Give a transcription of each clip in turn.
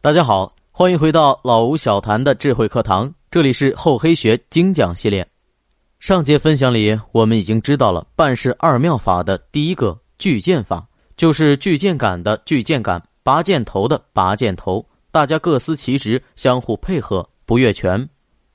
大家好，欢迎回到老吴小谈的智慧课堂，这里是厚黑学精讲系列。上节分享里，我们已经知道了办事二妙法的第一个聚剑法，就是聚剑杆的聚剑杆，拔剑头的拔剑头，大家各司其职，相互配合，不越权。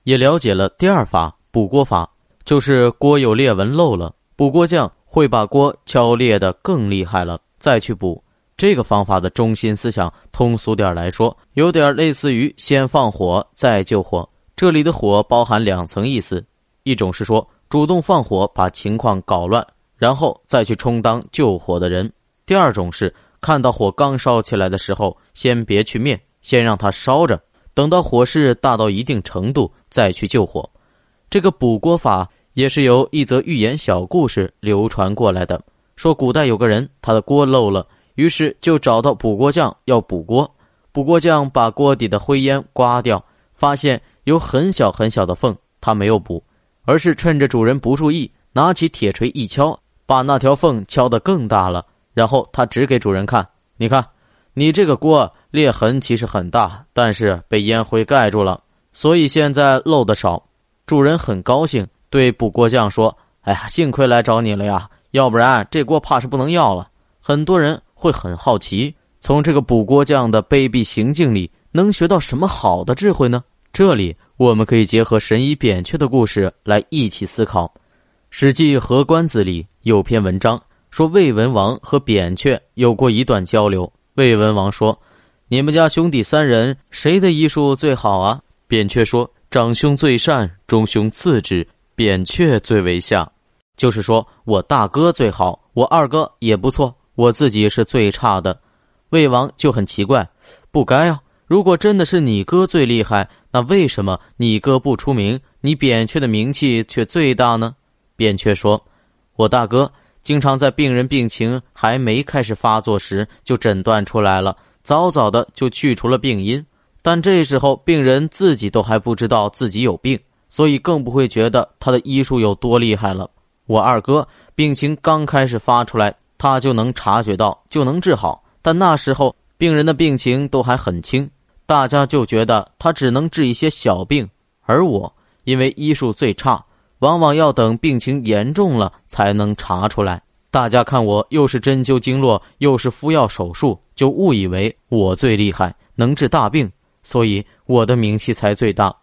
也了解了第二法补锅法，就是锅有裂纹漏了，补锅匠会把锅敲裂的更厉害了，再去补。这个方法的中心思想，通俗点来说，有点类似于先放火再救火。这里的火包含两层意思。一种是说主动放火把情况搞乱，然后再去充当救火的人；第二种是看到火刚烧起来的时候，先别去灭，先让它烧着，等到火势大到一定程度再去救火。这个补锅法也是由一则寓言小故事流传过来的。说古代有个人，他的锅漏了，于是就找到补锅匠要补锅。补锅匠把锅底的灰烟刮掉，发现有很小很小的缝，他没有补。而是趁着主人不注意，拿起铁锤一敲，把那条缝敲得更大了。然后他指给主人看：“你看，你这个锅裂痕其实很大，但是被烟灰盖住了，所以现在漏的少。”主人很高兴，对补锅匠说：“哎呀，幸亏来找你了呀，要不然这锅怕是不能要了。”很多人会很好奇，从这个补锅匠的卑鄙行径里能学到什么好的智慧呢？这里。我们可以结合神医扁鹊的故事来一起思考，《史记·河关子》里有篇文章说魏文王和扁鹊有过一段交流。魏文王说：“你们家兄弟三人谁的医术最好啊？”扁鹊说：“长兄最善，中兄次之，扁鹊最为下。”就是说我大哥最好，我二哥也不错，我自己是最差的。魏王就很奇怪，不该啊！如果真的是你哥最厉害。那为什么你哥不出名，你扁鹊的名气却最大呢？扁鹊说：“我大哥经常在病人病情还没开始发作时就诊断出来了，早早的就去除了病因。但这时候病人自己都还不知道自己有病，所以更不会觉得他的医术有多厉害了。我二哥病情刚开始发出来，他就能察觉到，就能治好。但那时候病人的病情都还很轻。”大家就觉得他只能治一些小病，而我因为医术最差，往往要等病情严重了才能查出来。大家看我又是针灸经络，又是敷药手术，就误以为我最厉害，能治大病，所以我的名气才最大。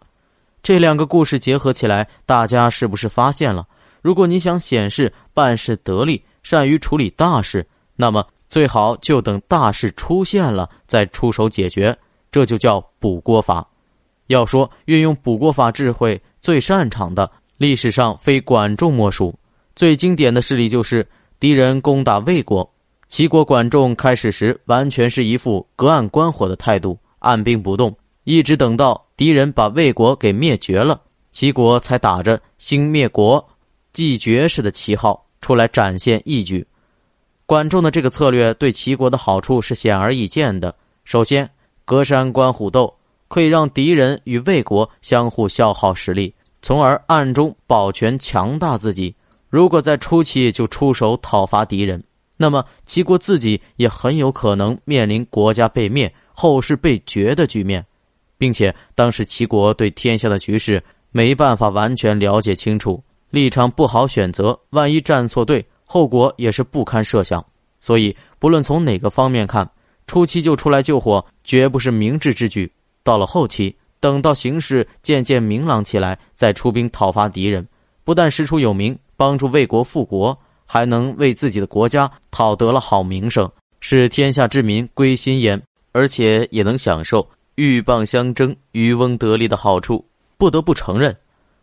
这两个故事结合起来，大家是不是发现了？如果你想显示办事得力、善于处理大事，那么最好就等大事出现了再出手解决。这就叫补锅法。要说运用补锅法智慧最擅长的，历史上非管仲莫属。最经典的事例就是敌人攻打魏国，齐国管仲开始时完全是一副隔岸观火的态度，按兵不动，一直等到敌人把魏国给灭绝了，齐国才打着兴灭国、继绝世的旗号出来展现义举。管仲的这个策略对齐国的好处是显而易见的。首先，隔山观虎斗，可以让敌人与魏国相互消耗实力，从而暗中保全强大自己。如果在初期就出手讨伐敌人，那么齐国自己也很有可能面临国家被灭、后世被绝的局面，并且当时齐国对天下的局势没办法完全了解清楚，立场不好选择，万一站错队，后果也是不堪设想。所以，不论从哪个方面看。初期就出来救火，绝不是明智之举。到了后期，等到形势渐渐明朗起来，再出兵讨伐敌人，不但师出有名，帮助魏国复国，还能为自己的国家讨得了好名声，使天下之民归心焉，而且也能享受鹬蚌相争、渔翁得利的好处。不得不承认，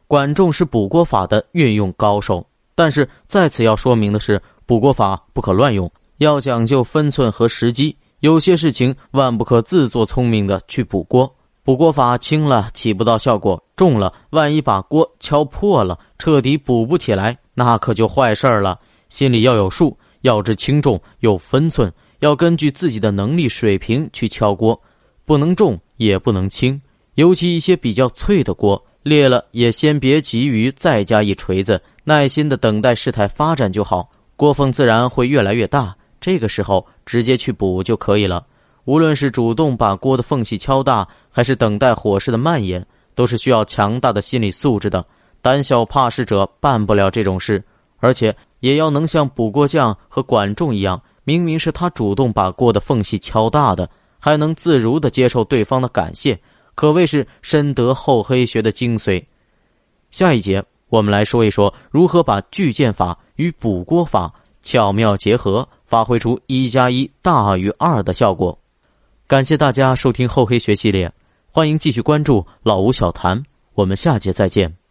管仲是补锅法的运用高手。但是在此要说明的是，补锅法不可乱用，要讲究分寸和时机。有些事情万不可自作聪明的去补锅，补锅法轻了起不到效果，重了万一把锅敲破了，彻底补不起来，那可就坏事儿了。心里要有数，要知轻重，有分寸，要根据自己的能力水平去敲锅，不能重也不能轻。尤其一些比较脆的锅，裂了也先别急于再加一锤子，耐心的等待事态发展就好，锅缝自然会越来越大。这个时候直接去补就可以了。无论是主动把锅的缝隙敲大，还是等待火势的蔓延，都是需要强大的心理素质的。胆小怕事者办不了这种事，而且也要能像补锅匠和管仲一样，明明是他主动把锅的缝隙敲大的，还能自如的接受对方的感谢，可谓是深得厚黑学的精髓。下一节我们来说一说如何把聚剑法与补锅法巧妙结合，发挥出一加一大于二的效果。感谢大家收听厚黑学系列，欢迎继续关注老吴小谈，我们下节再见。